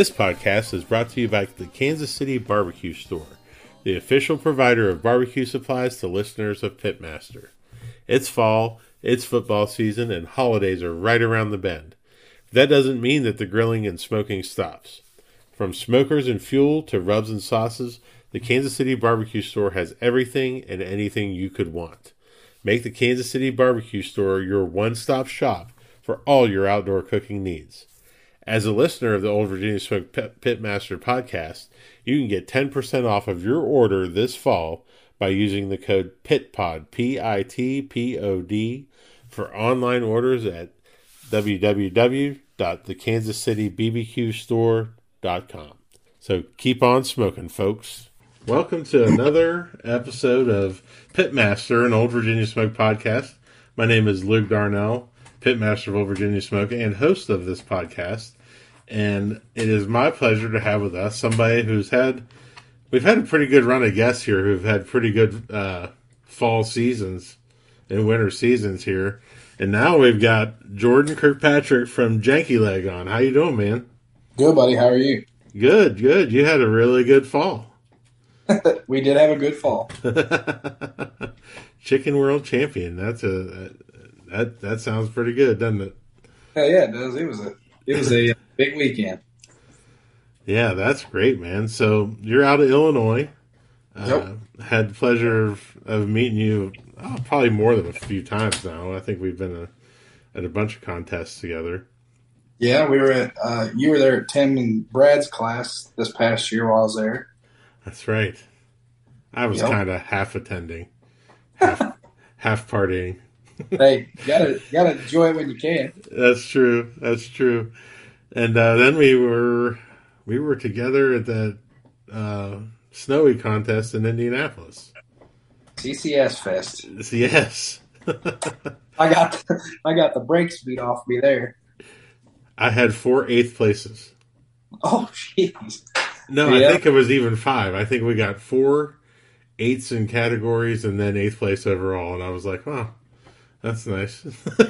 This podcast is brought to you by the Kansas City Barbecue Store, the official provider of barbecue supplies to listeners of Pitmaster. It's fall, it's football season, and holidays are right around the bend. That doesn't mean that the grilling and smoking stops. From smokers and fuel to rubs and sauces, the Kansas City Barbecue Store has everything and anything you could want. Make the Kansas City Barbecue Store your one stop shop for all your outdoor cooking needs. As a listener of the Old Virginia Smoke Pitmaster podcast, you can get 10% off of your order this fall by using the code PITPOD, P I T P O D, for online orders at www.thekansascitybbqstore.com. So keep on smoking, folks. Welcome to another episode of Pitmaster, an Old Virginia Smoke podcast. My name is Luke Darnell, Pitmaster of Old Virginia Smoke and host of this podcast. And it is my pleasure to have with us somebody who's had, we've had a pretty good run of guests here who've had pretty good uh, fall seasons and winter seasons here. And now we've got Jordan Kirkpatrick from Janky Leg on. How you doing, man? Good, buddy. How are you? Good, good. You had a really good fall. We did have a good fall. Chicken World Champion. That's a that that sounds pretty good, doesn't it? Hell yeah, it does. It was a it was a big weekend. Yeah, that's great, man. So you're out of Illinois. Uh, had the pleasure of, of meeting you oh, probably more than a few times now. I think we've been a, at a bunch of contests together. Yeah, we were at uh, you were there at Tim and Brad's class this past year while I was there. That's right. I was Yep. kind of half attending, half, half partying. Hey, you gotta you gotta enjoy it when you can. That's true. That's true. And uh, then we were we were together at that uh, snowy contest in Indianapolis. CCS Fest. Yes, I got I got the brakes beat off me there. I had four eighth places. Oh jeez. No, Yeah. I think it was even five. I think we got four eights in categories and then eighth place overall. And I was like, wow, that's nice.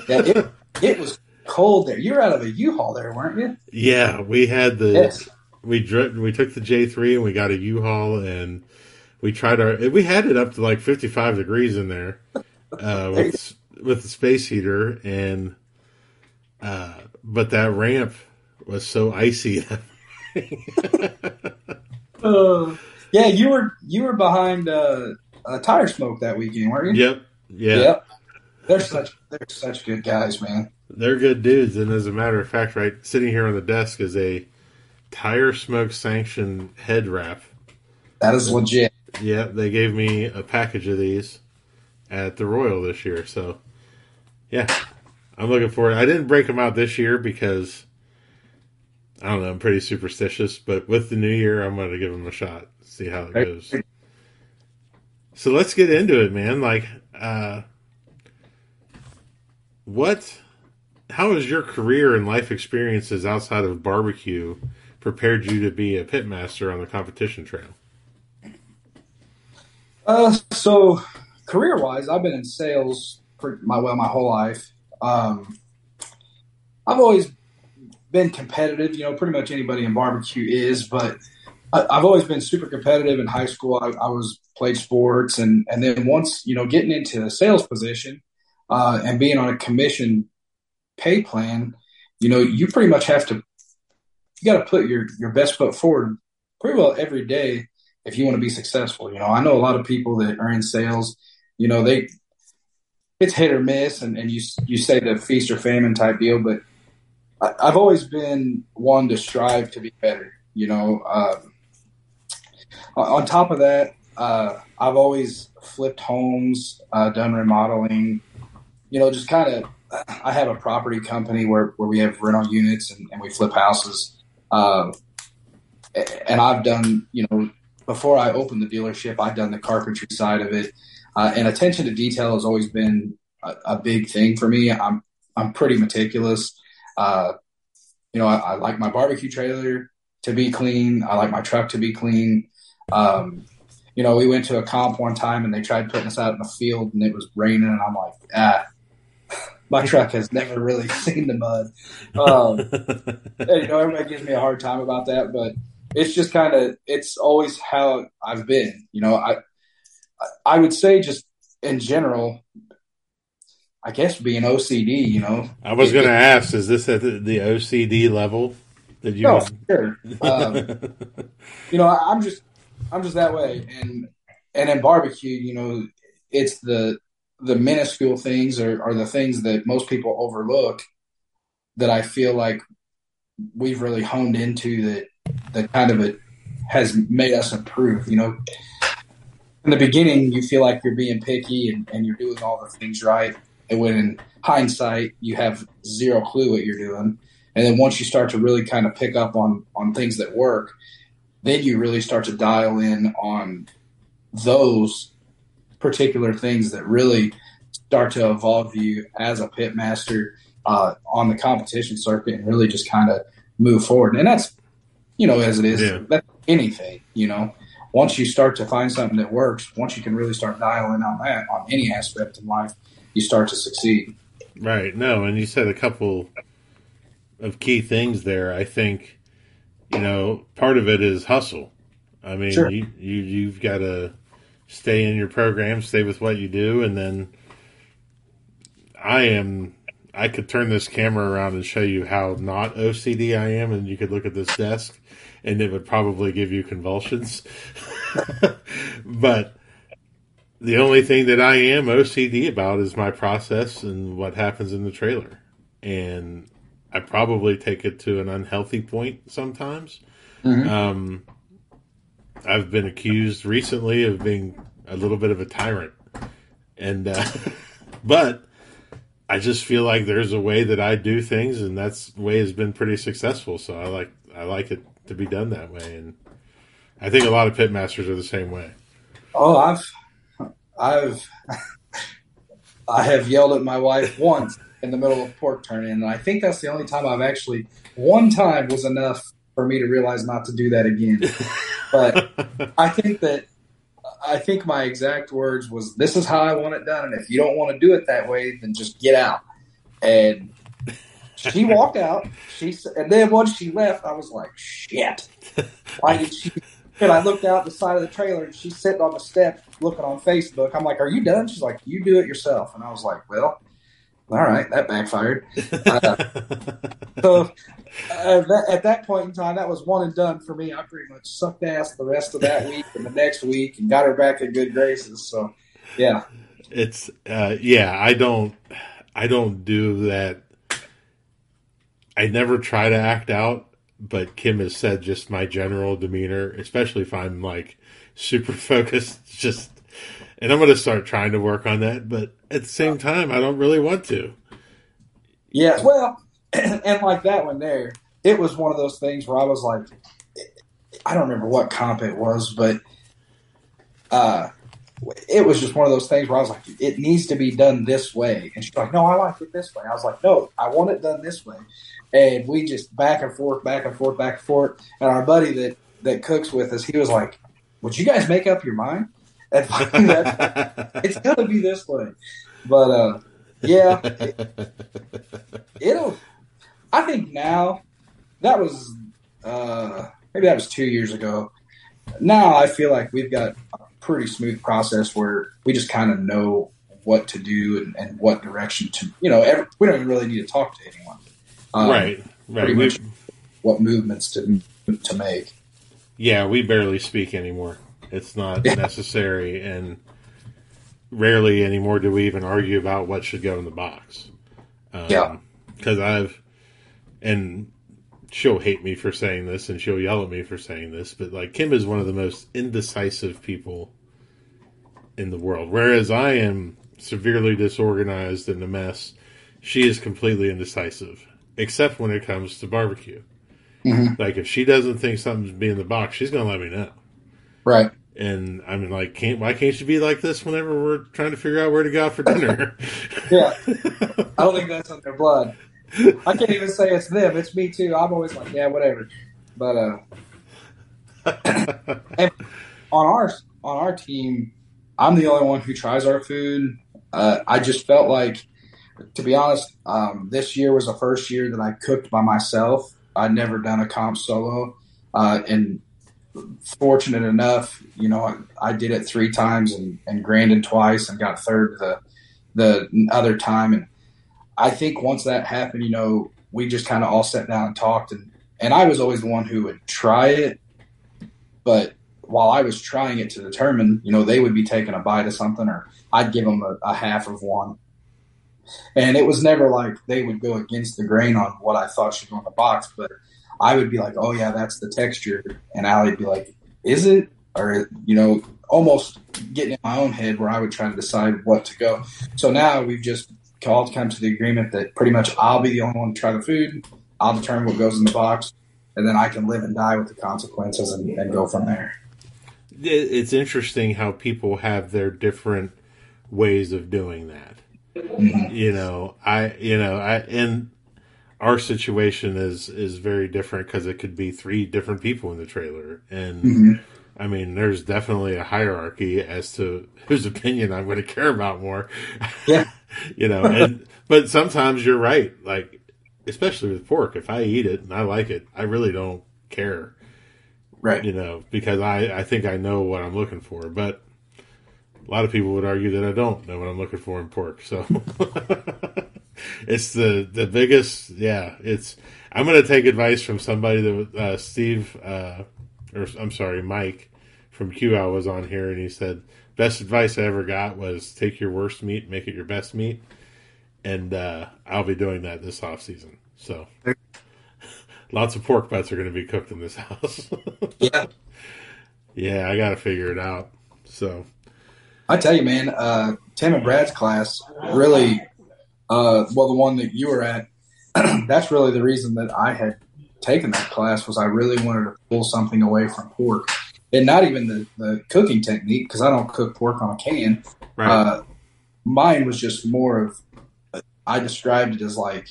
Yeah, it, it was cold there. You were out of a U-Haul there, weren't you? yeah, we had the Yes. we dri- we took the J three and we got a U Haul and we tried our we had it up to like fifty five degrees in there uh, with with the space heater and uh, but that ramp was so icy. Uh, yeah, you were you were behind uh, uh, tire smoke that weekend, weren't you? yep, yeah, Yep. They're such they're such good guys, man. they're good dudes. And as a matter of fact, right sitting here on the desk is a tire smoke sanctioned head wrap. That is legit. Yeah, they gave me a package of these at the Royal this year. So, yeah, I'm looking forward. I didn't break them out this year because I don't know. I'm pretty superstitious, but with the new year, I'm going to give them a shot. See how it goes. So let's get into it, man. Like, uh, what? How has your career and life experiences outside of barbecue prepared you to be a pitmaster on the competition trail? Uh, so career wise, I've been in sales for my well my whole life. Um, I've always been competitive. You know, pretty much anybody in barbecue is, but I, I've always been super competitive in high school. I, I was played sports, and and then once you know getting into a sales position uh, and being on a commission pay plan, you know, you pretty much have to you got to put your your best foot forward pretty well every day if you want to be successful. You know, I know a lot of people that are in sales. You know, they it's hit or miss, and, and you you say the feast or famine type deal, but I, I've always been one to strive to be better. You know, um, on on top of that, uh, I've always flipped homes, uh, done remodeling. You know, just kind of. I have a property company where, where we have rental units and, and we flip houses. Um, and I've done, you know, before I opened the dealership, I've done the carpentry side of it. Uh, and attention to detail has always been a, a big thing for me. I'm I'm pretty meticulous. Uh, you know, I, I like my barbecue trailer to be clean. I like my truck to be clean. Um, you know, we went to a comp one time and they tried putting us out in the field and it was raining and I'm like, ah, my truck has never really seen the mud. Um, and, you know, everybody gives me a hard time about that, but it's just kind of it's always how I've been. You know, I I would say just in general, I guess being OCD. You know, I was going to ask, is this at the, the OCD level that you? no, sure. Um, you know, I- I'm just I'm just that way, and and in barbecue, you know, it's the the minuscule things are, are the things that most people overlook that I feel like we've really honed into that that kind of it has made us improve. You know, in the beginning, you feel like you're being picky and, and you're doing all the things right, and when in hindsight, you have zero clue what you're doing. And then once you start to really kind of pick up on on things that work, then you really start to dial in on those particular things that really start to evolve you as a pit master uh, on the competition circuit and really just kind of move forward. And that's, you know, as it is, Yeah. that's anything, you know. Once you start to find something that works, once you can really start dialing on that on any aspect in life, you start to succeed. Right. No, and you said a couple of key things there. I think, you know, part of it is hustle. I mean, Sure. you, you you've got to stay in your program, stay with what you do, and then I am. I could turn this camera around and show you how not OCD I am, and you could look at this desk, and it would probably give you convulsions. but the only thing that I am OCD about is my process and what happens in the trailer. And I probably take it to an unhealthy point sometimes. Mhm. Um, I've been accused recently of being a little bit of a tyrant. And, uh, but I just feel like there's a way that I do things and that's way has been pretty successful. So I like, I like it to be done that way. And I think a lot of pit masters are the same way. Oh, I've, I've, I have yelled at my wife once in the middle of pork turning, and I think that's the only time I've actually. One time was enough for me to realize not to do that again. But I think that I think my exact words was, "This is how I want it done, and if you don't want to do it that way, then just get out." And she walked out. She and then once she left, I was like, "Shit!" Why did she? And I looked out the side of the trailer, and she's sitting on the step looking on Facebook. I'm like, "Are you done?" She's like, "You do it yourself." And I was like, "Well, all right, that backfired." Uh, so uh, that, at that point in time, that was one and done for me. I pretty much sucked ass the rest of that week and the next week, and got her back in good graces. So, yeah, it's uh, yeah i don't i don't do that i never try to act out but kim has said just my general demeanor especially if i'm like super focused just and i'm going to start trying to work on that but at the same time i don't really want to yeah. Well, and like that one there, it was one of those things where I was like, I don't remember what comp it was, but uh, it was just one of those things where I was like, it needs to be done this way. And she's like, no, I like it this way. I was like, no, I want it done this way. And we just back and forth, back and forth, back and forth. And our buddy that, that cooks with us, he was like, would you guys make up your mind? And that's, it's going to be this way. But, uh, yeah, it, it'll, I think now, that was, uh, maybe that was two years ago. Now I feel like we've got a pretty smooth process where we just kind of know what to do and, and what direction to, you know, every, we don't really need to talk to anyone. Um, right right. What movements to to make. yeah we barely speak anymore it's not Yeah. necessary and rarely anymore do we even argue about what should go in the box um, Yeah. because I've and she'll hate me for saying this and she'll yell at me for saying this, but like Kim is one of the most indecisive people in the world. Whereas I am severely disorganized and a mess, she is completely indecisive, except when it comes to barbecue. Mhm. Like if she doesn't think something's be in the box, she's gonna let me know. Right. And I'm like, can't why can't you be like this whenever we're trying to figure out where to go out for dinner? Yeah. I don't think that's in their blood. I can't even say it's them. It's me too. I'm always like, yeah, whatever. But uh, on our on our team, I'm the only one who tries our food. Uh, I just felt like, to be honest, um, this year was the first year that I cooked by myself. I'd never done a comp solo, uh, and fortunate enough, you know, I, I did it three times and, and Grandin twice and got third the the other time. And I think once that happened, you know, we just kind of all sat down and talked. And, and I was always the one who would try it. But while I was trying it to determine, you know, they would be taking a bite of something or I'd give them a, a half of one. And it was never like they would go against the grain on what I thought should go in the box, but I would be like, oh, yeah, that's the texture. And Allie'd be like, is it? Or, you know, almost getting in my own head where I would try to decide what to go. So now we've just all come to the agreement that pretty much I'll be the only one to try the food. I'll determine what goes in the box, and then I can live and die with the consequences and, and go from there. It's interesting how people have their different ways of doing that. Mm-hmm. You know, I, you know, I, and our situation is is very different because it could be three different people in the trailer, and mm-hmm. I mean, there's definitely a hierarchy as to whose opinion I'm going to care about more. Yeah. you know, and but sometimes you're right. Like, especially with pork, if I eat it and I like it, I really don't care. Right. You know, because I I think I know what I'm looking for, but. A lot of people would argue that I don't know what I'm looking for in pork. So it's the the biggest. Yeah, it's. I'm going to take advice from somebody that uh, Steve, uh, or I'm sorry, Mike from QL was on here, and he said best advice I ever got was take your worst meat, make it your best meat, and uh, I'll be doing that this off season. So lots of pork butts are going to be cooked in this house. Yeah. yeah, I got to figure it out. So. I tell you, man, uh, Tim and Brad's class really, uh, well, the one that you were at, that's really the reason that I had taken that class was I really wanted to pull something away from pork, and not even the, the cooking technique because I don't cook pork on a can. Right. Uh, mine was just more of, I described it as like,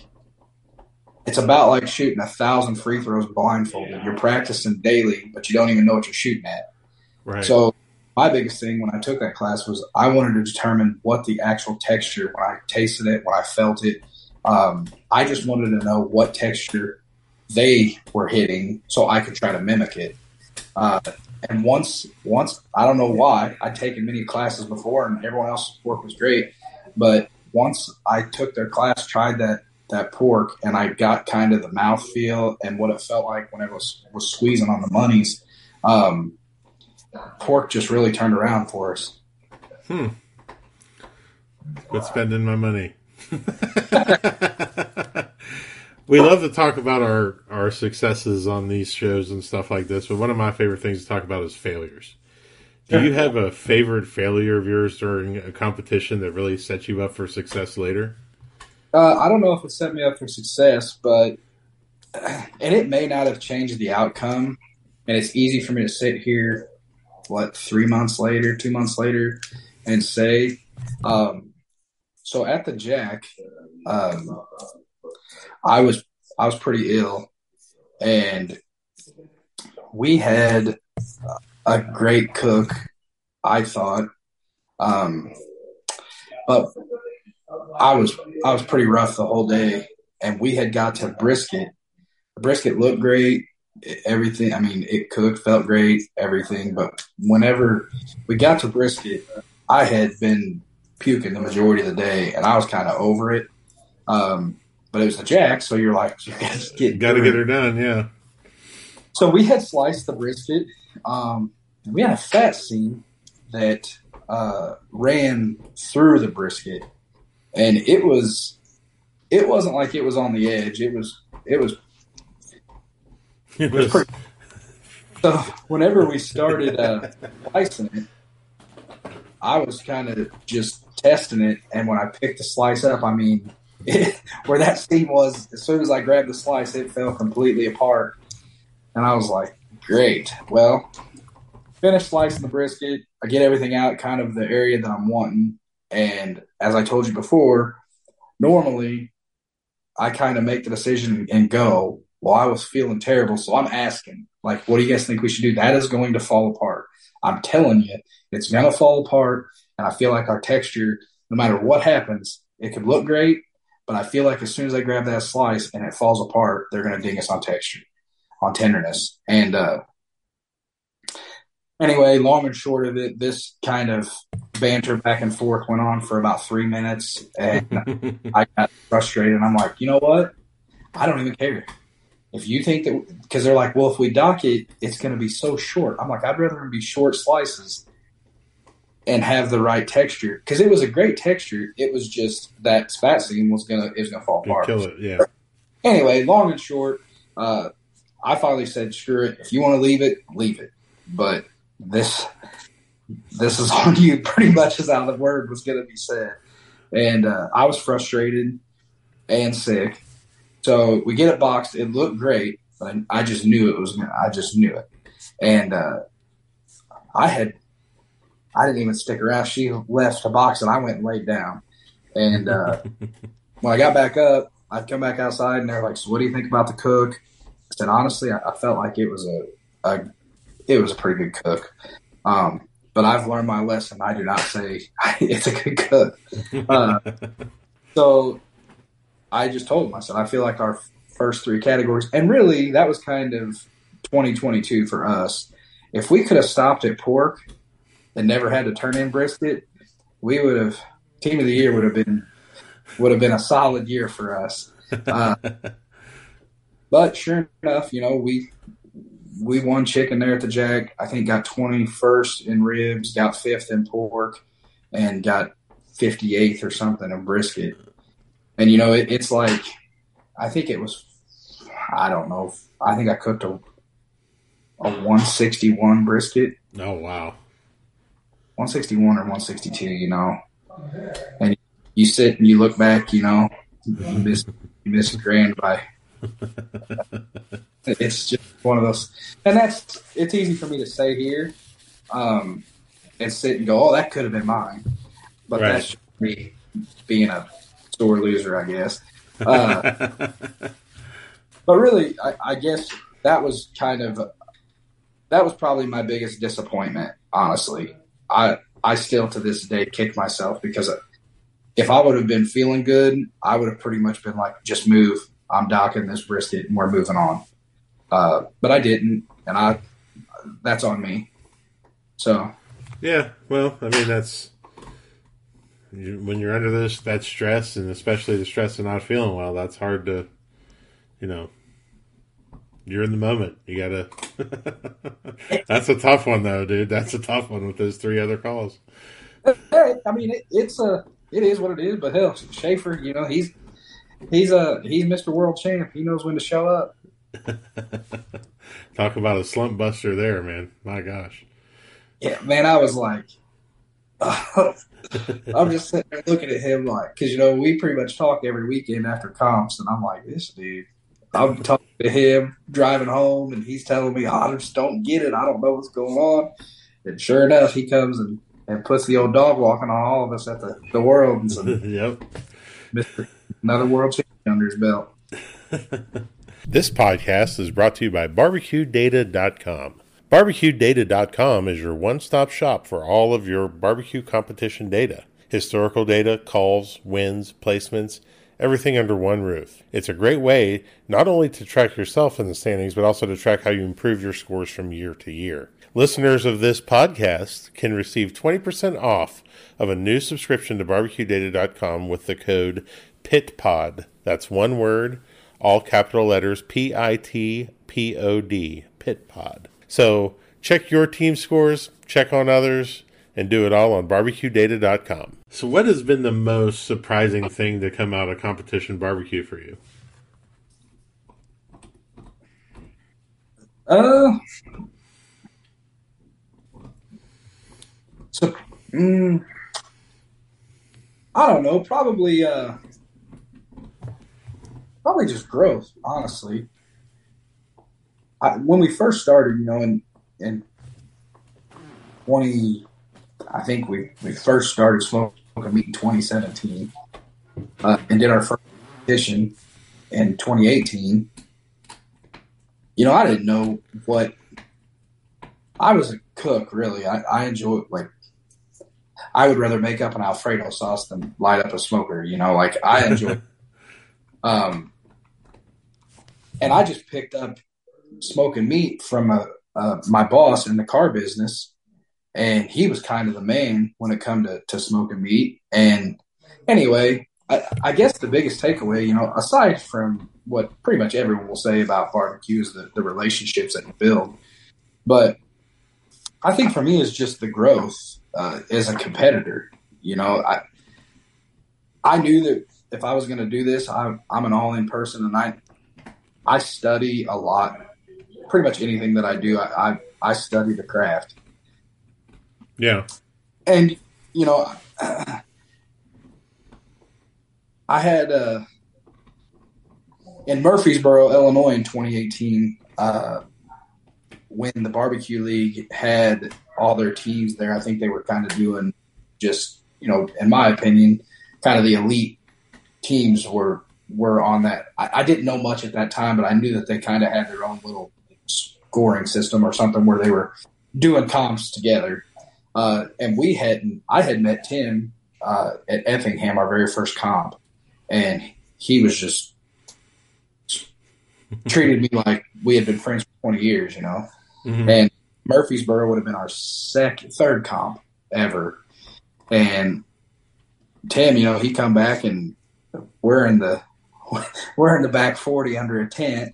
it's about like shooting a thousand free throws blindfolded. You're practicing daily, but you don't even know what you're shooting at. right. So my biggest thing when I took that class was I wanted to determine what the actual texture when I tasted it, when I felt it. Um, I just wanted to know what texture they were hitting so I could try to mimic it. Uh, and once, once I don't know why I'd taken many classes before and everyone else's pork was great, but once I took their class, tried that that pork, and I got kind of the mouth feel and what it felt like when I was was squeezing on the monies. Um, pork just really turned around for us. Hmm. Quit spending my money. we love to talk about our, our successes on these shows and stuff like this, but one of my favorite things to talk about is failures. Do you have a favorite failure of yours during a competition that really set you up for success later? Uh, I don't know if it set me up for success, but and it may not have changed the outcome. And it's easy for me to sit here, what three months later, two months later, and say, um, so at the Jack, um, I was I was pretty ill, and we had a great cook, I thought, um, but I was I was pretty rough the whole day, and we had got to brisket. Brisket looked great, everything. I mean, it cooked, felt great, everything. But whenever we got to brisket, I had been puking the majority of the day, and I was kind of over it. Um, but it was a jack, so you're like, you got to get Got to get her done, yeah. So we had sliced the brisket. Um, and we had a fat seam that uh, ran through the brisket, and it was it wasn't like it was on the edge. It was it was It was, pretty- so. Whenever we started uh, slicing it, I was kind of just testing it, and when I picked the slice up, I mean, it, where that seam was, as soon as I grabbed the slice, it fell completely apart, and I was like, "Great, well." finish slicing the brisket. I get everything out, kind of the area that I'm wanting. And as I told you before, normally I kind of make the decision and go. Well, I was feeling terrible, so I'm asking, like, what do you guys think we should do? That is going to fall apart. I'm telling you, it's gonna fall apart. And I feel like our texture, no matter what happens, it could look great, but I feel like as soon as they grab that slice and it falls apart, they're gonna ding us on texture, on tenderness. And uh, anyway, long and short of it, this kind of banter back and forth went on for about three minutes, and I got frustrated. And I'm like, you know what? I don't even care. If you think that, because they're like, well, if we dock it, it's going to be so short. I'm like, I'd rather it be short slices and have the right texture because it was a great texture. It was just that seam was gonna it was gonna fall apart. kill it, yeah. Anyway, long and short, uh, I finally said, "Screw it. If you want to leave it, leave it." But this this is on you. Pretty much is how the word was going to be said, and uh, I was frustrated and sick. So we get it boxed. It looked great, but I just knew it was. I just knew it, and uh, I had. I didn't even stick around. She left the box, and I went and laid down. And uh, when I got back up, I'd come back outside, and they're like, "So, what do you think about the cook?" I said, "Honestly, I, I felt like it was a, a, it was a pretty good cook." Um, but I've learned my lesson. I do not say it's a good cook. Uh, so I just told him, I said, I feel like our first three categories, and really that was kind of 2022 for us. If we could have stopped at pork and never had to turn in brisket, we would have team of the year would have been would have been a solid year for us. Uh, but sure enough, you know we we won chicken there at the Jack. I think got 21st in ribs, got fifth in pork, and got 58th or something in brisket. And you know it, it's like I think it was I don't know. I think I cooked a a 161 brisket Oh wow. 161 or 162, you know. And you sit and you look back, you know, you miss, you miss a grand by. It's just one of those, and that's it's easy for me to say here, um, and sit and go, oh, that could have been mine, but Right. that's me being a sore loser, I guess. Uh, but really, I, I guess that was kind of that was probably my biggest disappointment. Honestly, I I still to this day kick myself because if I would have been feeling good, I would have pretty much been like, just move. I'm docking this brisket and we're moving on. Uh, but I didn't, and I that's on me. So Yeah, well, I mean that's you, when you're under this that stress, and especially the stress of not feeling well. That's hard to, you know. You're in the moment. You gotta. that's a tough one, though, dude. That's a tough one with those three other calls. I mean, it, it's a, it is what it is. But hell, Schaefer, you know, he's he's a he's Mr. World Champ. He knows when to show up. Talk about a slump buster there, man. My gosh. Yeah, man, I was like, oh, I'm just sitting there looking at him like, because you know we pretty much talk every weekend after comps, and I'm like, this dude. I'm talking to him driving home, and he's telling me, I just don't get it. I don't know what's going on. And sure enough, he comes and, and puts the old dog walking on all of us at the, the world and yep. Mr. another world champion under his belt. This podcast is brought to you by BarbecueData.com. BarbecueData.com is your one stop shop for all of your barbecue competition data historical data, calls, wins, placements, everything under one roof. It's a great way not only to track yourself in the standings, but also to track how you improve your scores from year to year. Listeners of this podcast can receive 20% off of a new subscription to barbecuedata.com with the code PITPOD. That's one word, all capital letters P I T P O D, PITPOD. So check your team scores, check on others, and do it all on barbecuedata.com. So, what has been the most surprising thing to come out of competition barbecue for you? Uh, so, mm, I don't know. Probably, uh, probably just growth. Honestly, I, when we first started, you know, in in twenty, I think we we first started smoking meat in twenty seventeen, uh, and did our first competition in twenty eighteen. You know, I didn't know what I was a cook, really. I, I enjoy like I would rather make up an Alfredo sauce than light up a smoker. You know, like I enjoy. um, and I just picked up smoking meat from a, my boss in the car business, and he was kind of the man when it come to, to smoking meat. And anyway, I, I guess the biggest takeaway, you know, aside from what pretty much everyone will say about barbecue is the, the relationships that you build, but I think for me is just the growth uh, as a competitor. You know, I I knew that if I was going to do this, I'm I'm an all in person, and I I study a lot. Pretty much anything that I do, I I, I study the craft, Yeah. and you know, I had uh, in Murphysboro, Illinois, in 2018. Uh, when the barbecue league had all their teams there, I think they were kind of doing just, you know, in my opinion, kind of the elite teams were were on that. I, I didn't know much at that time, but I knew that they kind of had their own little scoring system or something where they were doing comps together. Uh, and we hadn't, I had met Tim uh, at Effingham, our very first comp, and he was just treated me like we had been friends for 20 years, you know. Mhm. And Murphysboro would have been our second, third comp ever. And Tim, you know, he come back and we're in the we're in the back forty under a tent,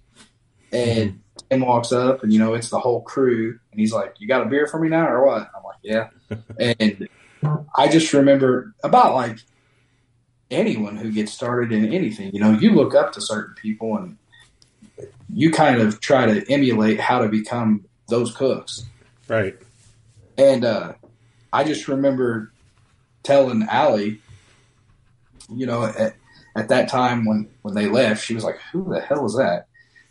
and Tim walks up and you know it's the whole crew, and he's like, "You got a beer for me now or what?" I'm like, "Yeah," and I just remember about like anyone who gets started in anything, you know, you look up to certain people and you kind of try to emulate how to become those cooks. Right. And uh, I just remember telling Allie, you know, at, at that time when, when they left, she was like, who the hell is that?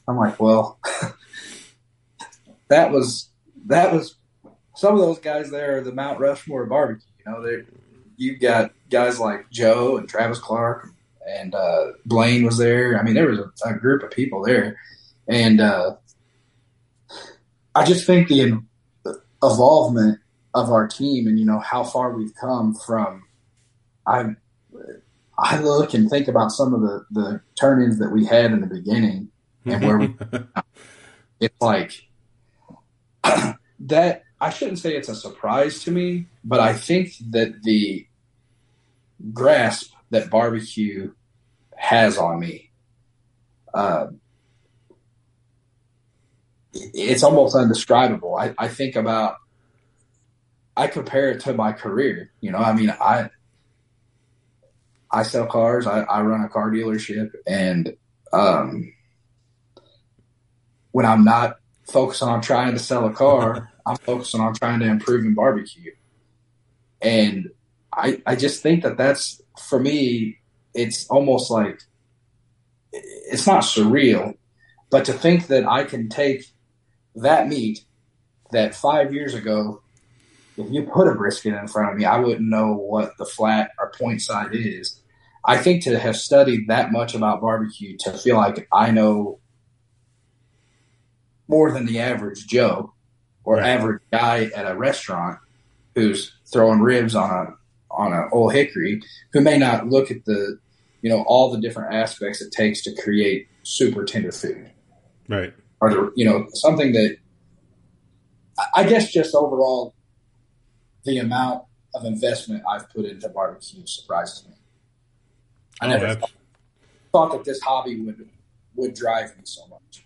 I'm like, well, that was, that was some of those guys there are the Mount Rushmore barbecue. You know, they you've got guys like Joe and Travis Clark and uh, Blaine was there. I mean, there was a, a group of people there. And uh, I just think the involvement of our team and you know how far we've come from I I look and think about some of the the turn-ins that we had in the beginning and where it's like that I shouldn't say it's a surprise to me, but I think that the grasp that barbecue has on me uh, it's almost undescribable. I, I think about, I compare it to my career. You know, I mean, I, I sell cars. I, I run a car dealership, and um, when I'm not focusing on trying to sell a car, I'm focusing on trying to improve in barbecue. And I, I just think that that's for me. It's almost like it's not surreal, but to think that I can take that meat that five years ago, if you put a brisket in front of me, I wouldn't know what the flat or point side is. I think to have studied that much about barbecue to feel like I know more than the average Joe or average guy at a restaurant who's throwing ribs on a on a Ole Hickory who may not look at the you know all the different aspects it takes to create super tender food Right. or the you know something that I- guess just overall the amount of investment I've put into barbecue surprises me. I oh, never Oh, abs- thought that this hobby would would drive me so much.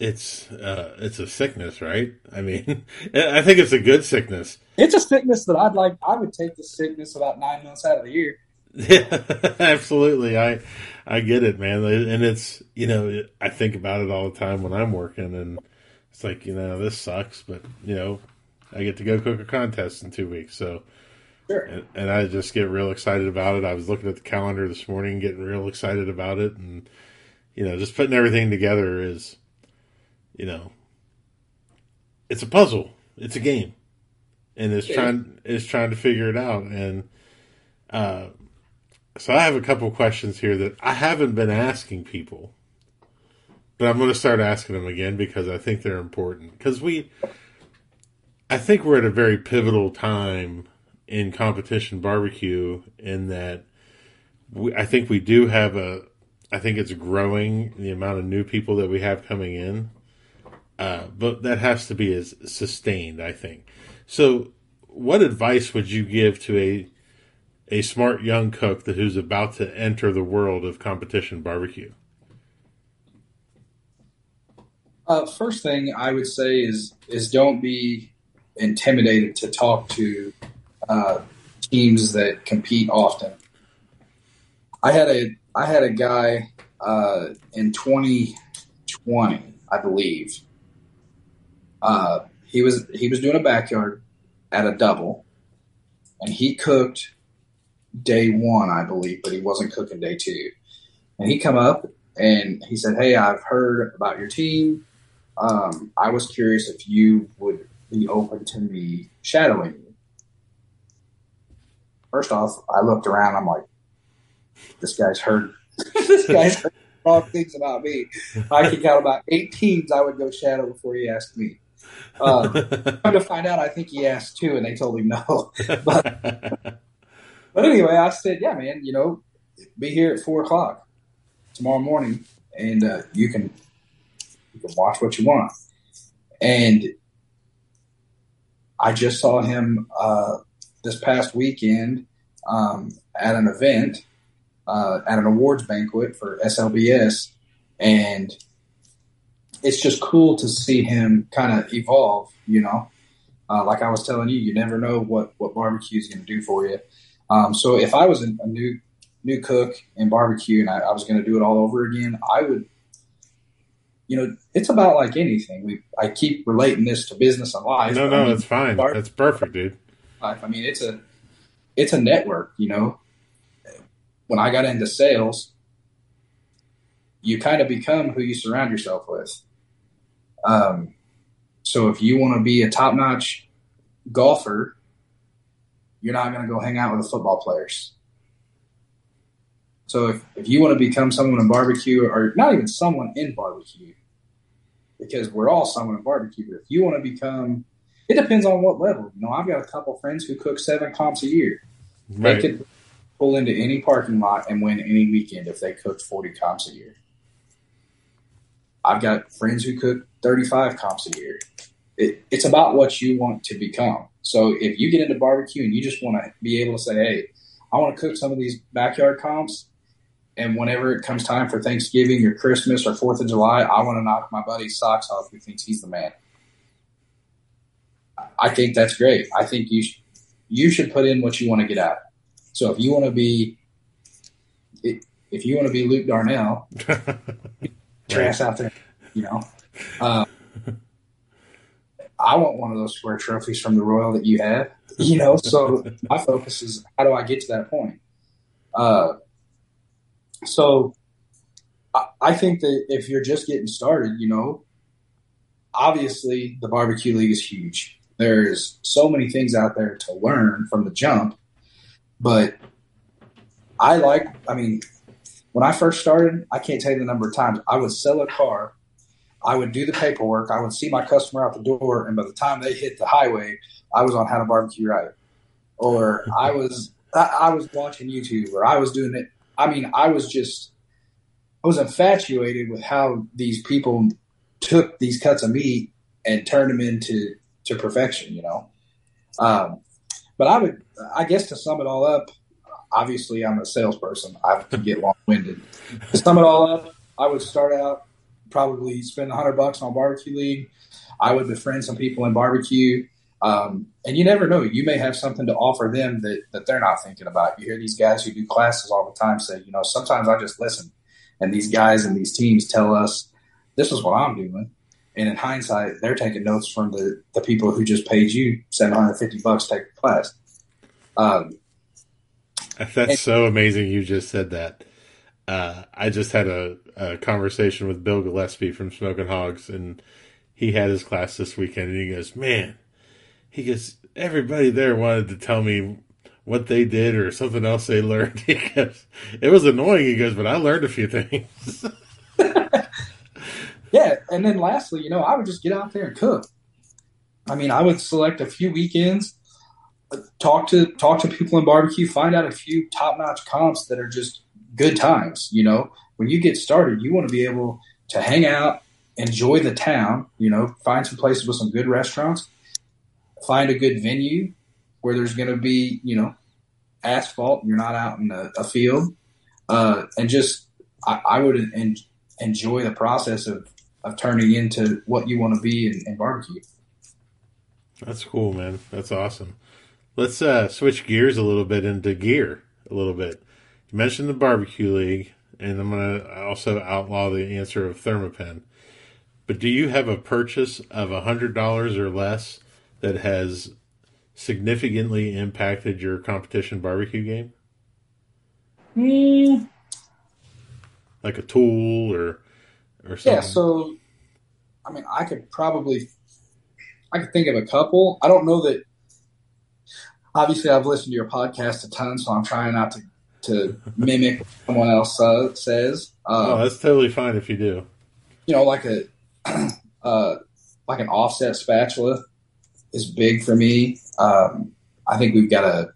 It's uh, it's a sickness, right? I mean, I think it's a good sickness. It's a sickness that I'd like. I would take the sickness about nine months out of the year. Yeah, absolutely. I I get it, man. And it's you know I think about it all the time when I'm working, and it's like you know this sucks, but you know I get to go cook a contest in two weeks, so Sure. and, and I just get real excited about it. I was looking at the calendar this morning, getting real excited about it, and you know just putting everything together is you know it's a puzzle, it's a game, and it's Yeah. trying it's trying to figure it out and. Uh, so I have a couple questions here that I haven't been asking people, but I'm going to start asking them again because I think they're important. Because we, I think we're at a very pivotal time in competition barbecue in that we, I think we do have a. I think it's growing the amount of new people that we have coming in, uh, but that has to be as sustained. I think. So, what advice would you give to a a smart young cook that who's about to enter the world of competition barbecue? Uh, first thing I would say is is don't be intimidated to talk to uh, teams that compete often. I had a I had a guy uh, in 2020, I believe. Uh, he was he was doing a backyard at a double, and he cooked day one, I believe, but he wasn't cooking day two. And he come up and he said, "Hey, I've heard about your team. Um, I was curious if you would be open to me shadowing you." First off, I looked around. I'm like, "This guy's heard. this guy's heard wrong things about me. I could count about eight teams I would go shadow before he asked me." Uh, come to find out, I think he asked too, and they told him no. But but anyway, I said, yeah, man, you know, be here at four o'clock tomorrow morning, and uh, you can you can watch what you want. And I just saw him uh, this past weekend um, at an event uh, at an awards banquet for SLBS, and it's just cool to see him kind of evolve. You know, uh, like I was telling you, you never know what what barbecue is going to do for you. Um, so if I was a, a new new cook in barbecue and I, I was going to do it all over again, I would. You know, it's about like anything. We I keep relating this to business and life. no, but I no, mean, that's fine. bar- That's perfect, dude. life. I mean, it's a it's a network. You know, when I got into sales, you kind of become who you surround yourself with. Um, so if you want to be a top notch golfer, you're not going to go hang out with the football players. So if, if you want to become someone in barbecue, or not even someone in barbecue, because we're all someone in barbecue, but if you want to become it depends on what level. You know, I've got a couple friends who cook seven comps a year. They could pull into any parking lot and win any weekend if they cooked 40 comps a year. I've got friends who cook 35 comps a year. It, it's about what you want to become. So if you get into barbecue and you just want to be able to say, hey, I want to cook some of these backyard comps, and whenever it comes time for Thanksgiving or Christmas or Fourth of July, I want to knock my buddy's socks off who thinks he's the man. I think that's great. I think you sh- you should put in what you want to get out. So if you want to be if if you want to be Luke Darnell, trash out there, you know. Uh, I want one of those square trophies from the Royal that you have, you know. So my focus is how do I get to that point? Uh, so I, I think that if you're just getting started, you know, obviously the barbecue league is huge. There's so many things out there to learn from the jump, but I like. I mean, when I first started, I can't tell you the number of times I would sell a car. I would do the paperwork. I would see my customer out the door, and by the time they hit the highway, I was on how to barbecue right, or I was I, I was watching YouTube, or I was doing it. I mean, I was just I was infatuated with how these people took these cuts of meat and turned them into to perfection. You know, um, but I would, I guess, to sum it all up, obviously I'm a salesperson. I can get long winded. to sum it all up, I would start out probably spend a hundred bucks on barbecue league. I would befriend some people in barbecue. Um, and you never know, you may have something to offer them that, that they're not thinking about. You hear these guys who do classes all the time say, you know, sometimes I just listen and these guys and these teams tell us this is what I'm doing. And in hindsight, they're taking notes from the, the people who just paid you 750 bucks to take the class. Um, That's so amazing you just said that. Uh, I just had a, a conversation with Bill Gillespie from Smokin' Hoggz, and he had his class this weekend, and he goes, "Man, he goes, everybody there wanted to tell me what they did or something else they learned. He goes, it was annoying. He goes, but I learned a few things. yeah. And then lastly, you know, I would just get out there and cook. I mean, I would select a few weekends, talk to talk to people in barbecue, find out a few top notch comps that are just good times. You know, when you get started, you want to be able to hang out, enjoy the town. You know, find some places with some good restaurants, find a good venue where there's going to be you know asphalt. You're not out in a, a field, uh, and just I, I would en- enjoy the process of of turning into what you want to be in, in barbecue. That's cool, man. That's awesome. Let's uh, switch gears a little bit into gear a little bit. You mentioned the barbecue league, and I'm going to also outlaw the answer of Thermapen. But do you have a purchase of a hundred dollars or less that has significantly impacted your competition barbecue game, Mm, like a tool or or something? yeah, so I mean, I could probably I could think of a couple. I don't know that. Obviously, I've listened to your podcast a ton, so I'm trying not to to mimic what someone else uh, says. oh, Uh, that's totally fine if you do. you know, like a uh, like an offset spatula is big for me. Um, I think we've got a,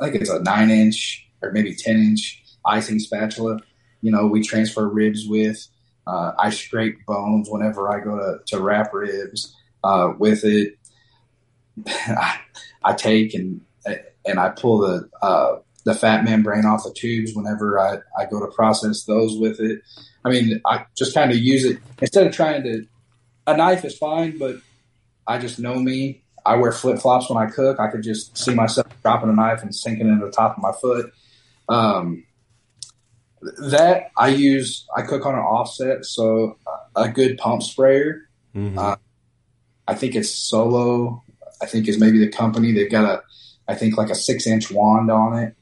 I think it's a nine inch or maybe ten inch icing spatula. You know, we transfer ribs with. Uh, I scrape bones whenever I go to, to wrap ribs uh, with it. I, I take and and I pull the uh, the fat membrane off the tubes whenever I, I go to process those with it. I mean, I just kind of use it instead of trying to. A knife is fine, but I just know me. I wear flip flops when I cook. I could just see myself dropping a knife and sinking into the top of my foot. Um, that I use, I cook on an offset, so a good pump sprayer. Mhm. Uh, I think it's Solo. I think is maybe the company. They've got a, I think like a six inch wand on it,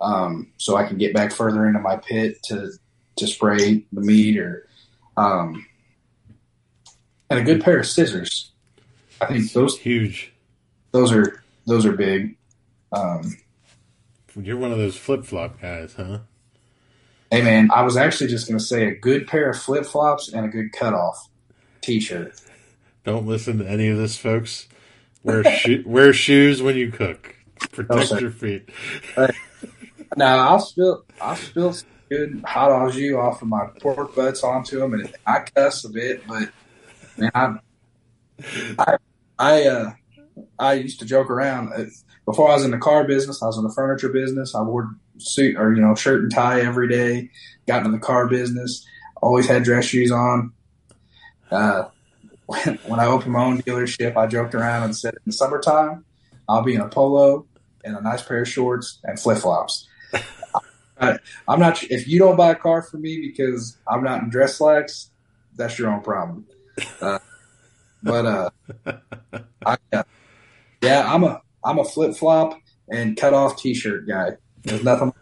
um, so I can get back further into my pit to to spray the meat or, um, and a good pair of scissors. I think those Huge. those are those are big. Um, You're one of those flip flop guys, huh? hey man, I was actually just going to say a good pair of flip flops and a good cutoff t-shirt. Don't listen to any of this, folks. Wear sho- wear shoes when you cook. Protect your feet. Now I'll spill I'll spill some good hot au jus off of my pork butts onto them, and I cuss a bit, but man, I I I, uh, I used to joke around. Uh, Before I was in the car business, I was in the furniture business. I wore suit or you know shirt and tie every day. Got into the car business. Always had dress shoes on. Uh, when, when I opened my own dealership, I joked around and said, in the summertime, I'll be in a polo and a nice pair of shorts and flip flops. I'm not. If you don't buy a car for me because I'm not in dress slacks, that's your own problem. Uh, but uh, I, uh, yeah, I'm a I'm a flip flop and cut off t shirt guy. There's nothing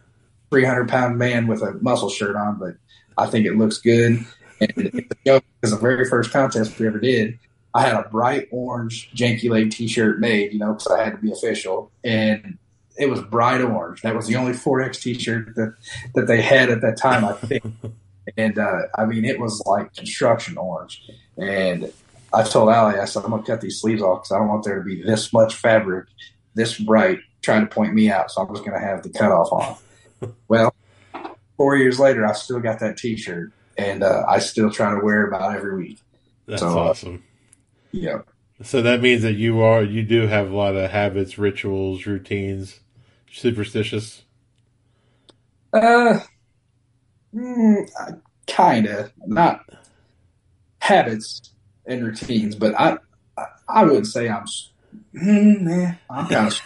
300 pound man with a muscle shirt on, but I think it looks good. And joke because the very first contest we ever did, I had a bright orange janky leg t shirt made, you know, because I had to be official, and it was bright orange. That was the only 4X t shirt that that they had at that time, I think. And uh, I mean, it was like construction orange. And I told Allie, I said, I'm gonna cut these sleeves off because I don't want there to be this much fabric, this bright, trying to point me out. So I'm just gonna have the cutoff on. well, four years later, I still got that T-shirt, and uh, I still try to wear it about every week. That's So, uh, awesome. Yeah. So that means that you are you do have a lot of habits, rituals, routines, superstitious. Uh, mm, kind of not habits and routines, but I I, I would say I'm. Mm, nah, I'm kind of.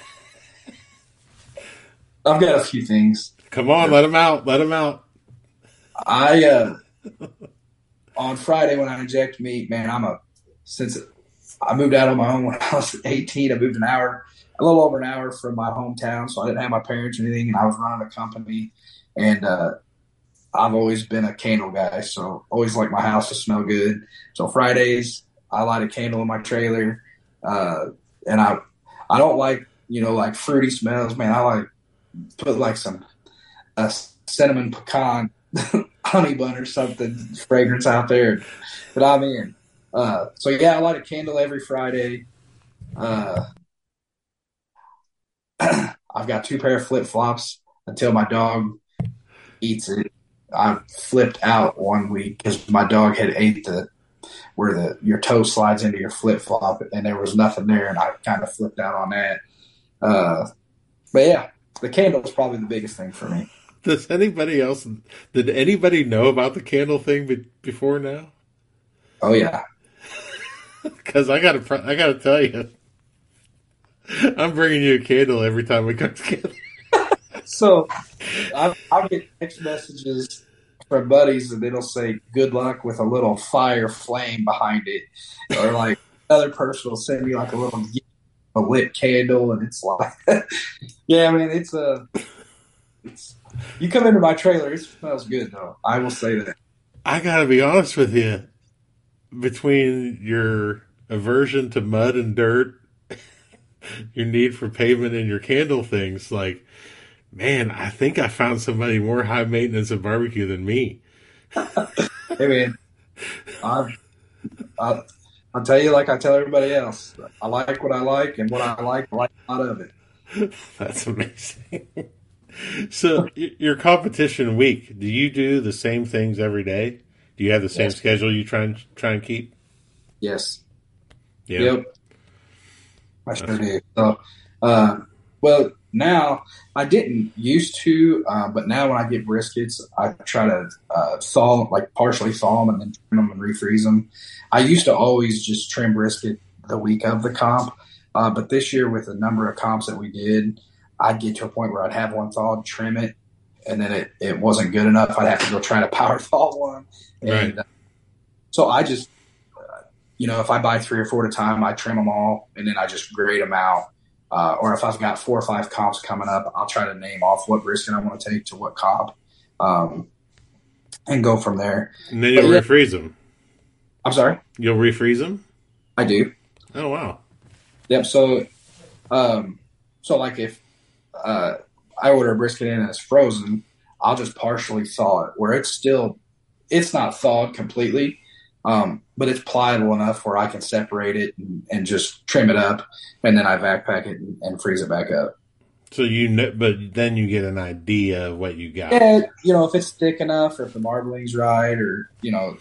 I've got a few things. Come on, let him out. Let him out. I uh, on Friday when I inject meat, man, I'm a since I moved out on my own when I was 18. I moved an hour, a little over an hour from my hometown, so I didn't have my parents or anything, and I was running a company, and uh, I've always been a candle guy, so always like my house to smell good. So Fridays, I light a candle in my trailer, uh, and I I don't like you know like fruity smells, man. I like put like some a cinnamon pecan honey bun or something fragrance out there that I'm in. Uh, so yeah, I light a candle every Friday. Uh, I've got two pair of flip flops until my dog eats it. I flipped out one week because my dog had ate the where the your toe slides into your flip flop, and there was nothing there, and I kind of flipped out on that. Uh, but yeah, the candle is probably the biggest thing for me. Does anybody else? Did anybody know about the candle thing be, before now? Oh yeah, Because I gotta, I gotta tell you, I'm bringing you a candle every time we come together. So I, I'll get text messages from buddies and it'll say good luck with a little fire flame behind it. Or like another person will send me like a little a lit candle and it's like Yeah, I mean it's a it's you come into my trailer, it smells good though. I will say that. I gotta be honest with you. Between your aversion to mud and dirt, your need for pavement, and your candle things, like, man, I think I found somebody more high maintenance of barbecue than me. Hey man, I, I I'll tell you like I tell everybody else. I like what I like and what I like, I like a lot of it. That's amazing. so, your competition week, do you do the same things every day? Do you have the same Yes. schedule you try and try and keep? Yes. Yeah. Yep. I sure do. So, uh, well, now I didn't used to, uh, but now when I get briskets, I try to uh, thaw, like partially thaw them and then trim them and refreeze them. I used to always just trim brisket the week of the comp, uh, but this year with the number of comps that we did, I'd get to a point where I'd have one thawed, trim it, and then it, it wasn't good enough. I'd have to go try to power fall one. And, Right. uh, so I just you know, if I buy three or four at a time, I trim them all and then I just grade them out. Uh, or if I've got four or five comps coming up, I'll try to name off what brisket I want to take to what comp, um, and go from there. And then you'll But refreeze them. I'm sorry, You'll refreeze them? I do. Oh, wow. Yep. So, um, so like if uh, I order a brisket in and it's frozen, I'll just partially thaw it where it's still, it's not thawed completely, um, but it's pliable enough where I can separate it and, and just trim it up, and then I backpack it and, and freeze it back up. So you know, but then you get an idea of what you got. Yeah, you know, if it's thick enough or if the marbling's right or, you know,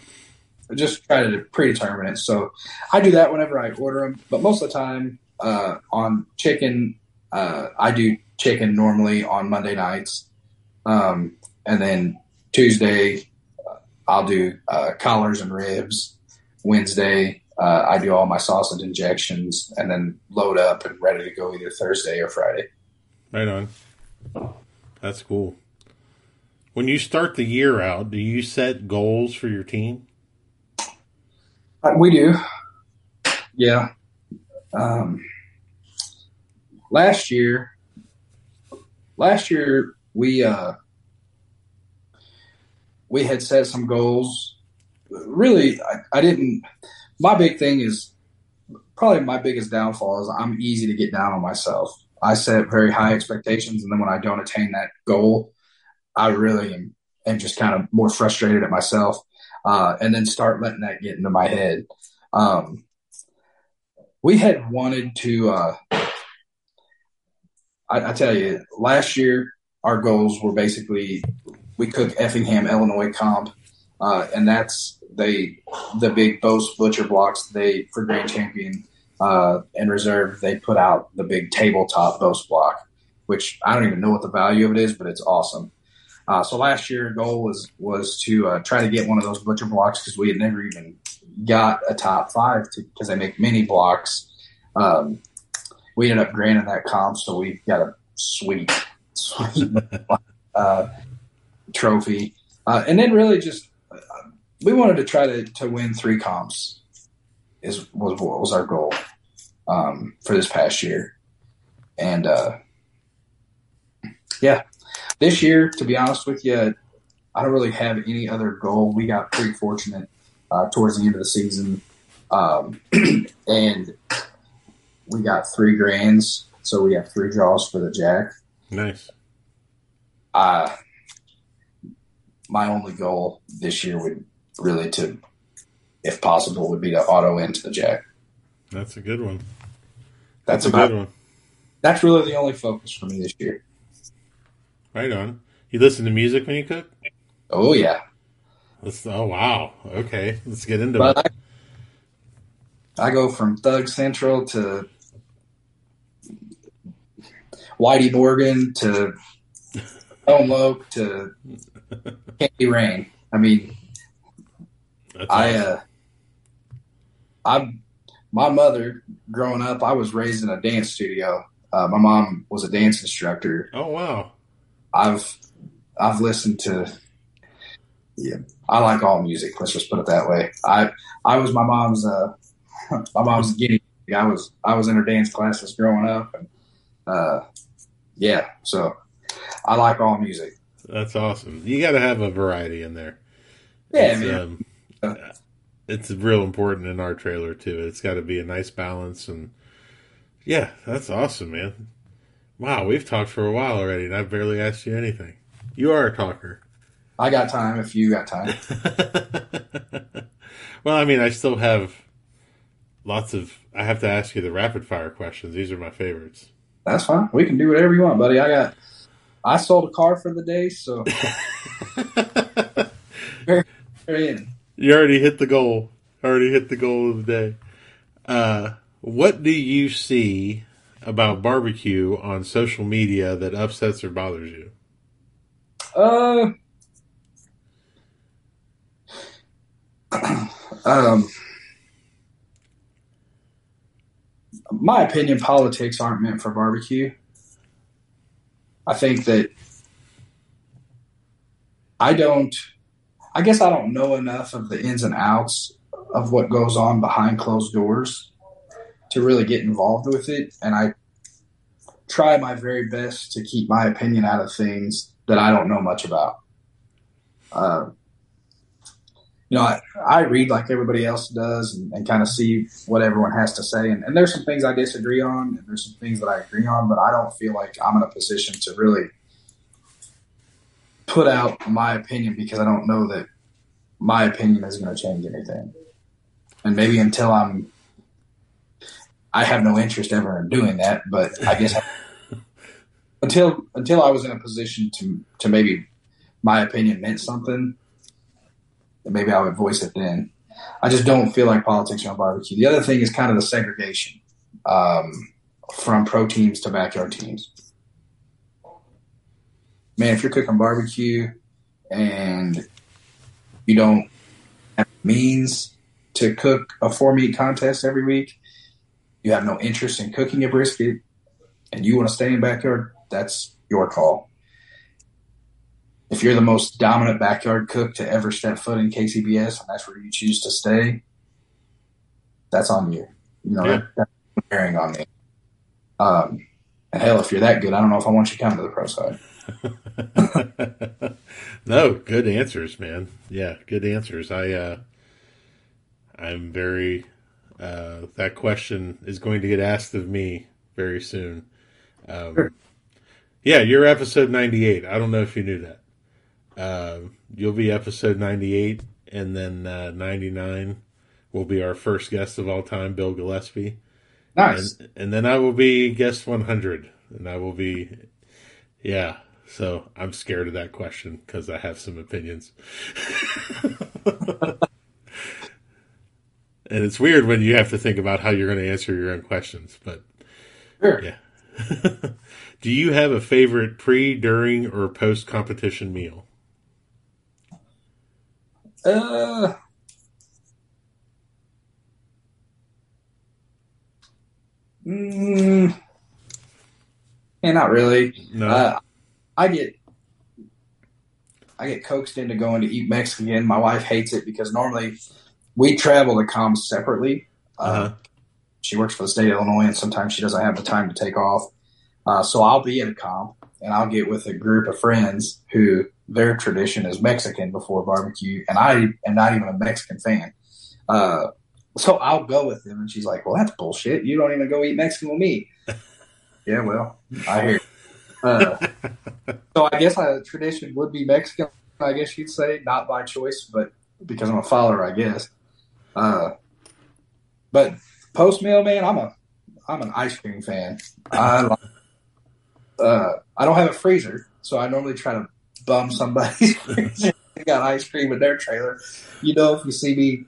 just try to predetermine it. So I do that whenever I order them. But most of the time uh, on chicken, uh, I do chicken normally on Monday nights. Um, and then Tuesday, uh, I'll do uh, collars and ribs. Wednesday, uh, I do all my sausage injections and then load up and ready to go either Thursday or Friday. Right on. That's cool. When you start the year out, do you set goals for your team? Uh, we do. Yeah. Um, last year, last year we uh, we had set some goals. Really, I, I didn't. My big thing is probably my biggest downfall is I'm easy to get down on myself. I set very high expectations, and then when I don't attain that goal, I really am, am just kind of more frustrated at myself, uh, and then start letting that get into my head. Um, we had wanted to. Uh, I, I tell you, last year our goals were basically we cook Effingham, Illinois comp, uh, and that's they the big Boos butcher blocks. They for Grand Champion uh, and Reserve they put out the big tabletop Boos block, which I don't even know what the value of it is, but it's awesome. Uh, so last year, goal was was to uh, try to get one of those butcher blocks because we had never even got a top five because they make mini blocks. Um, we ended up granting that comp, so we got a sweet, sweet uh, trophy. Uh, and then really just uh, we wanted to try to, to win three comps is was what was our goal um, for this past year, and uh, yeah, this year to be honest with you, I don't really have any other goal. We got pretty fortunate uh, towards the end of the season, um, and we got three grains, so we have three draws for the jack. Nice. Uh, my only goal this year would really to, if possible, would be to auto into the jack. That's a good one. that's a about good one. that's really the only focus for me this year. Right on. You listen to music when you cook? Oh yeah, Let's, oh wow. Okay, let's get into but it. I, I go from Thug Central to Whitey Morgan to Stone Loke to Candy Rain. I mean, That's I awesome. uh, I'm my mother growing up. I was raised in a dance studio. Uh, my mom was a dance instructor. oh wow. I've I've listened to yeah. I like all music. Let's just put it that way. I I was my mom's uh, my mom's guinea. I was I was in her dance classes growing up, and uh, yeah. So I like all music. That's awesome. You got to have a variety in there. Yeah, it's, man. um, it's real important in our trailer too. It's got to be a nice balance, and yeah, that's awesome, man. Wow, we've talked for a while already, and I've barely asked you anything. You are a talker. I got time if you got time. well, I mean, I still have lots of. I have to ask you the rapid fire questions. These are my favorites. That's fine. We can do whatever you want, buddy. I got. I sold a car for the day, so. You already hit the goal. Already hit the goal of the day. Uh, what do you see about barbecue on social media that upsets or bothers you? Uh, um, my opinion, politics aren't meant for barbecue. I think that I don't. I guess I don't know enough of the ins and outs of what goes on behind closed doors to really get involved with it, and I try my very best to keep my opinion out of things that I don't know much about. Uh, you know, I, I read like everybody else does and, and kind of see what everyone has to say. And, and there's some things I disagree on, and there's some things that I agree on, but I don't feel like I'm in a position to really put out my opinion because I don't know that my opinion is going to change anything. And maybe until I'm, I have no interest ever in doing that, but I guess I, until until I was in a position to to maybe my opinion meant something, maybe I would voice it then. I just don't feel like politics on barbecue. The other thing is kind of the segregation um, from pro teams to backyard teams. Man, if you're cooking barbecue and you don't have means to cook a four meat contest every week, you have no interest in cooking a brisket, and you want to stay in backyard, that's your call. If you're the most dominant backyard cook to ever step foot in KCBS, and that's where you choose to stay, that's on you. You know, Yeah. that, that's bearing on me. Um, and hell, if you're that good, I don't know if I want you coming to the pro side. no, good answers, man. Yeah, good answers. I uh I'm very uh that question is going to get asked of me very soon. Um Sure. Yeah, you're episode 98. I don't know if you knew that. Um you'll be episode 98 and then uh 99 will be our first guest of all time, Bill Gillespie. Nice. And, and then I will be guest 100 and I will be yeah. So I'm scared of that question because I have some opinions. and it's weird when you have to think about how you're going to answer your own questions, but Sure. yeah. Do you have a favorite pre, during, or post competition meal? Uh, mm, yeah, not really. No. Uh, I get I get coaxed into going to eat Mexican. My wife hates it because normally we travel to comms separately. Uh, Uh-huh. She works for the state of Illinois, and sometimes she doesn't have the time to take off. Uh, so I'll be in a comp, and I'll get with a group of friends who their tradition is Mexican before barbecue, and I am not even a Mexican fan. Uh, so I'll go with them, and she's like, "Well, that's bullshit. You don't even go eat Mexican with me." yeah, well, I hear. Uh, so I guess a tradition would be Mexican. I guess you'd say, not by choice, but because I'm a follower, I guess. Uh, but post meal, man, I'm a I'm an ice cream fan. I like, uh, I don't have a freezer, so I normally try to bum somebody's freezer. They got ice cream in their trailer. You know, if you see me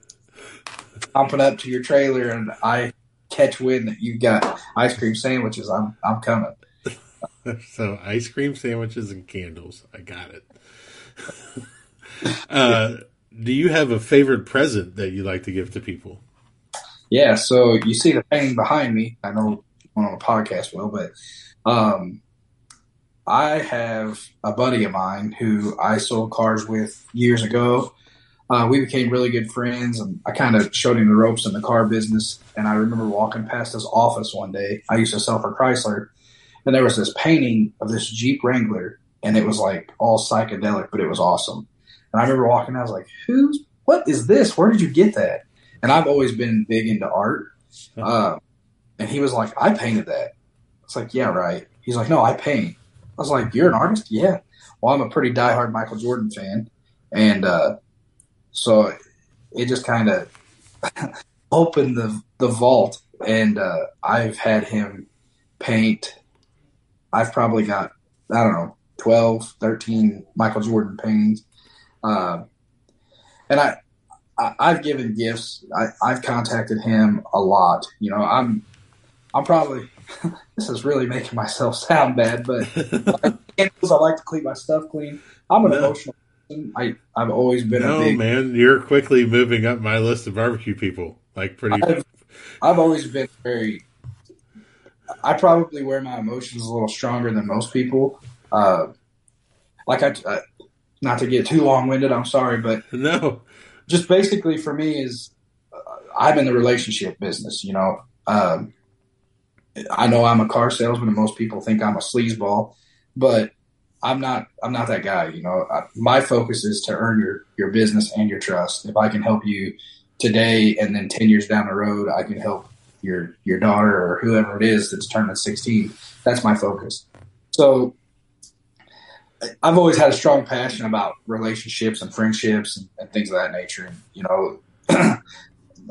pumping up to your trailer and I catch wind that you've got ice cream sandwiches, I'm I'm coming. so ice cream sandwiches and candles. I got it. uh, do you have a favorite present that you like to give to people? Yeah, so you see the painting behind me. I know on the podcast well, but um, I have a buddy of mine who I sold cars with years ago. Uh, we became really good friends, and I kind of showed him the ropes in the car business. And I remember walking past his office one day. I used to sell for Chrysler, and there was this painting of this Jeep Wrangler, and it was like all psychedelic, but it was awesome. And I remember walking, I was like, "Who's? What is this? Where did you get that?" And I've always been big into art. Uh, and he was like, "I painted that." It's like, "Yeah, right." He's like, "No, I paint." Was like, "You're an artist?" Yeah. Well, I'm a pretty diehard Michael Jordan fan, and uh, so it just kind of opened the the vault, and uh, I've had him paint. I've probably got I don't know 12, 13 Michael Jordan paintings, uh, and I, I I've given gifts. I, I've contacted him a lot. You know, I'm I'm probably this is really making myself sound bad, but candles, I like to keep my stuff clean. I'm an No. emotional person. I I've always been a big man, you're quickly moving up my list of barbecue people. Like pretty. I've, I've always been very. I probably wear my emotions a little stronger than most people. Uh, like I, uh, not to get too long winded. I'm sorry, but No. just basically for me is uh, I'm in the relationship business. You know, um, I know I'm a car salesman, and most people think I'm a sleazeball, but I'm not. I'm not that guy. You know, I, my focus is to earn your your business and your trust. If I can help you today, and then ten years down the road, I can help your your daughter or whoever it is that's turning 16. That's my focus. So. I've always had a strong passion about relationships and friendships and, and things of that nature. And, you know,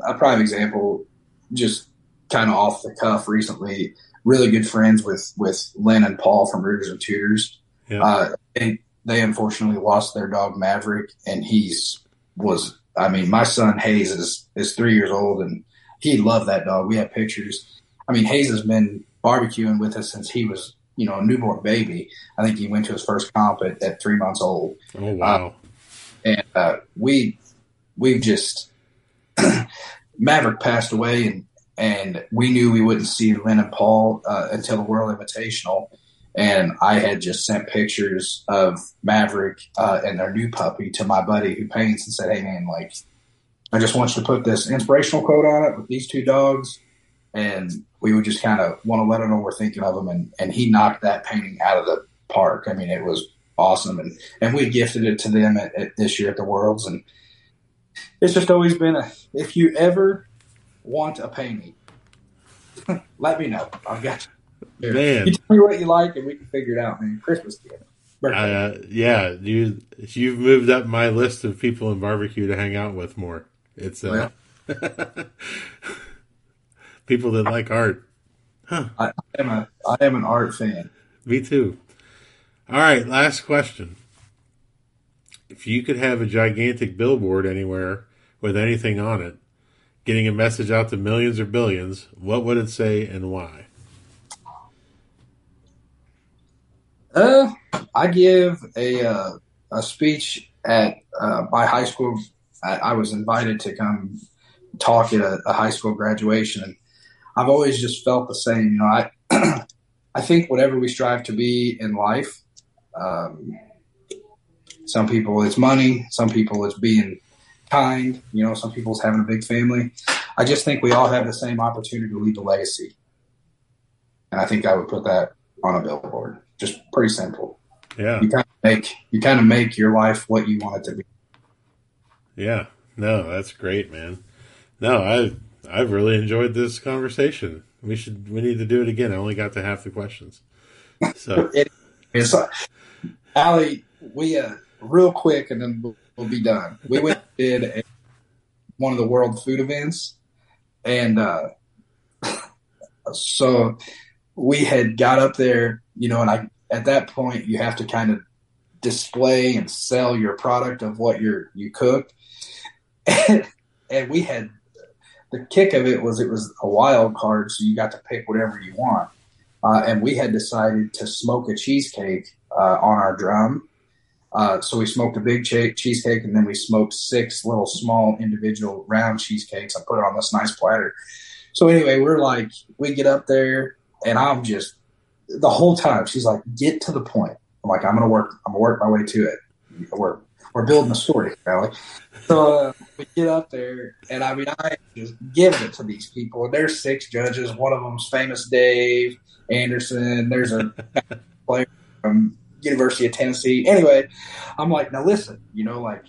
a prime example, just kind of off the cuff recently, really good friends with, with Lynn and Paul from Rooters and Tutors. Yeah. Uh, they, they unfortunately lost their dog Maverick and he's was, I mean, my son Hayes is, is three years old and he loved that dog. We have pictures. I mean, Hayes has been barbecuing with us since he was, you know, a newborn baby. I think he went to his first comp at, at three months old Oh wow. and uh, we we've just Maverick passed away, and and we knew we wouldn't see Lynn and Paul uh, until the World Invitational, and I had just sent pictures of Maverick uh, and their new puppy to my buddy who paints and said, "Hey man, like I just want you to put this inspirational quote on it with these two dogs." And we would just kind of want to let her know we're thinking of them, and, and he knocked that painting out of the park. I mean, it was awesome, and and we gifted it to them at, at this year at the Worlds, and it's just always been a. If you ever want a painting, let me know. I've got you. Man. You tell me what you like, and we can figure it out. Man, Christmas gift. Uh, yeah, you you've moved up my list of people in barbecue to hang out with more. It's uh, people that like art. I, I am a I am an art fan. Me too. All right, last question. If you could have a gigantic billboard anywhere with anything on it, getting a message out to millions or billions, what would it say and why? Uh, I give a uh, a speech at uh, my high school. I, I was invited to come talk at a, a high school graduation, and I've always just felt the same. You know, I I think whatever we strive to be in life, um, some people it's money, some people it's being kind. You know, some people's having a big family. I just think we all have the same opportunity to leave a legacy, and I think I would put that on a billboard. Just pretty simple Yeah, you kind of make you kind of make your life what you want it to be. yeah. No, that's great, man. No, I I've really enjoyed this conversation. We should we need to do it again. I only got to half the questions. So It is. Allie, we uh, real quick, and then we'll be done. We went did a, one of the world food events, and uh, so we had got up there, you know, and I at that point you have to kind of display and sell your product of what you're you cook, and, and we had the kick of it was it was a wild card, so you got to pick whatever you want, uh, and we had decided to smoke a cheesecake uh, on our drum. Uh, so we smoked a big che- cheesecake, and then we smoked six little small individual round cheesecakes. I put it on this nice platter. So anyway, we're like, we get up there, and I'm just the whole time. She's like, "Get to the point." I'm like, "I'm gonna work. I'm gonna work my way to it. We're we're building a story, Valley." So uh, we get up there, and I mean, I just giving it to these people. And there's six judges. One of them's famous Dave Anderson. There's a player from University of Tennessee. Anyway, I'm like, now listen, you know, like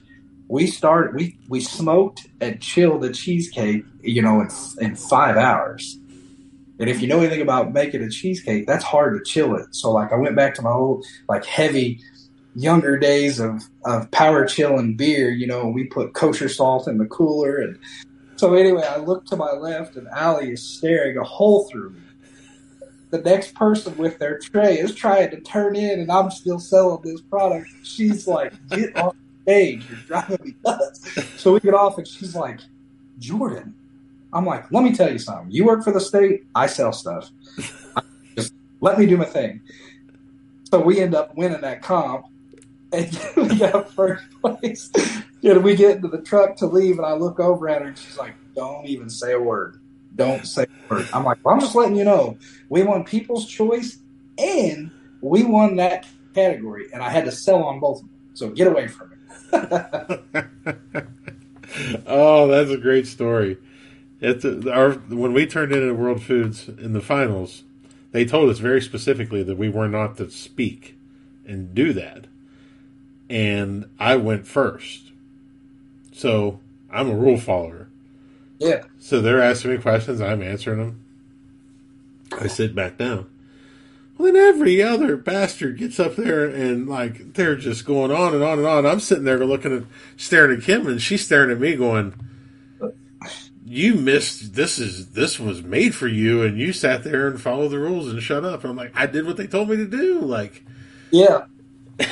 we started, we we smoked and chilled the cheesecake, you know, in in five hours. And if you know anything about making a cheesecake, that's hard to chill it. So like I went back to my old like heavy younger days of of power chilling beer, you know, we put kosher salt in the cooler and so anyway, I look to my left and Allie is staring a hole through me. The next person with their tray is trying to turn in and I'm still selling this product. She's like, get off the stage, you're driving me nuts. So we get off and she's like, Jordan, I'm like, let me tell you something. You work for the state, I sell stuff. Just let me do my thing. So we end up winning that comp, and we got first place. And we get into the truck to leave, and I look over at her, and she's like, "Don't even say a word. Don't say a word." I'm like, well, "I'm just letting you know, we won People's Choice, and we won that category, and I had to sell on both of them. So get away from it. oh, that's a great story. It's our when we turned in at World Foods in the finals, they told us very specifically that we were not to speak and do that. And I went first. So I'm a rule follower. Yeah. So they're asking me questions, I'm answering them. I sit back down. Well, then every other bastard gets up there and like they're just going on and on and on. I'm sitting there looking at staring at Kim and she's staring at me going, You missed this is this was made for you and you sat there and followed the rules and shut up. And I'm like, I did what they told me to do. Like Yeah.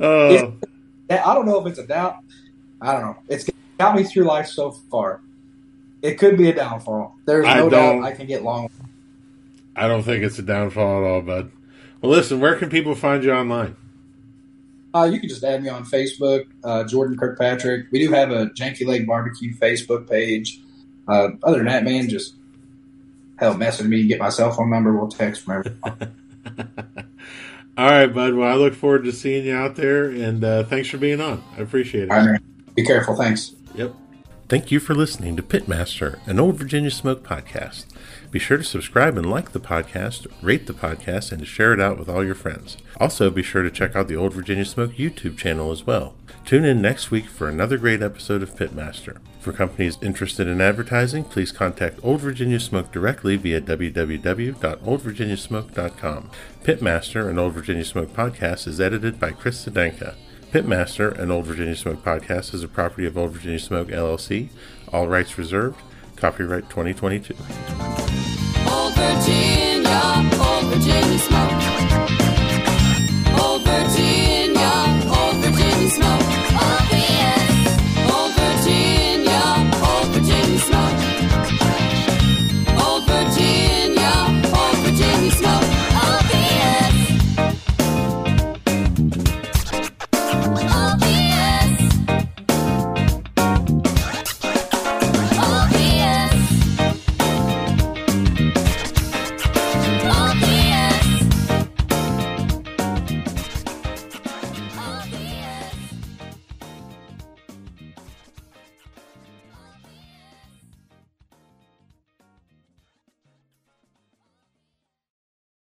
uh, I don't know if it's a doubt. I don't know. It's got me through life so far. It could be a downfall. There's I no doubt I can get long. I don't think it's a downfall at all, bud. Well listen, where can people find you online? Uh, you can just add me on Facebook, uh, Jordan Kirkpatrick. We do have a Janky Lake Barbecue Facebook page. Uh, other than that, man, just hell, message me, get my cell phone number, we'll text from everyone. All right, bud. Well, I look forward to seeing you out there, and uh, thanks for being on. I appreciate it. All right, man. Be careful. Thanks. Yep. Thank you for listening to Pitmaster, an Old Virginia Smoke podcast. Be sure to subscribe and like the podcast, rate the podcast, and to share it out with all your friends. Also, be sure to check out the Old Virginia Smoke YouTube channel as well. Tune in next week for another great episode of Pitmaster. For companies interested in advertising, please contact Old Virginia Smoke directly via www.oldvirginiasmoke.com. Pitmaster, an Old Virginia Smoke podcast, is edited by Chris Sedenka. Pitmaster, an Old Virginia Smoke podcast, is a property of Old Virginia Smoke LLC. All rights reserved. Copyright 2022. Old Virginia, Old Virginia smoke. Old Virginia, Old Virginia smoke. Old Virginia, Old Virginia smoke. Old Virginia, Old Virginia smoke.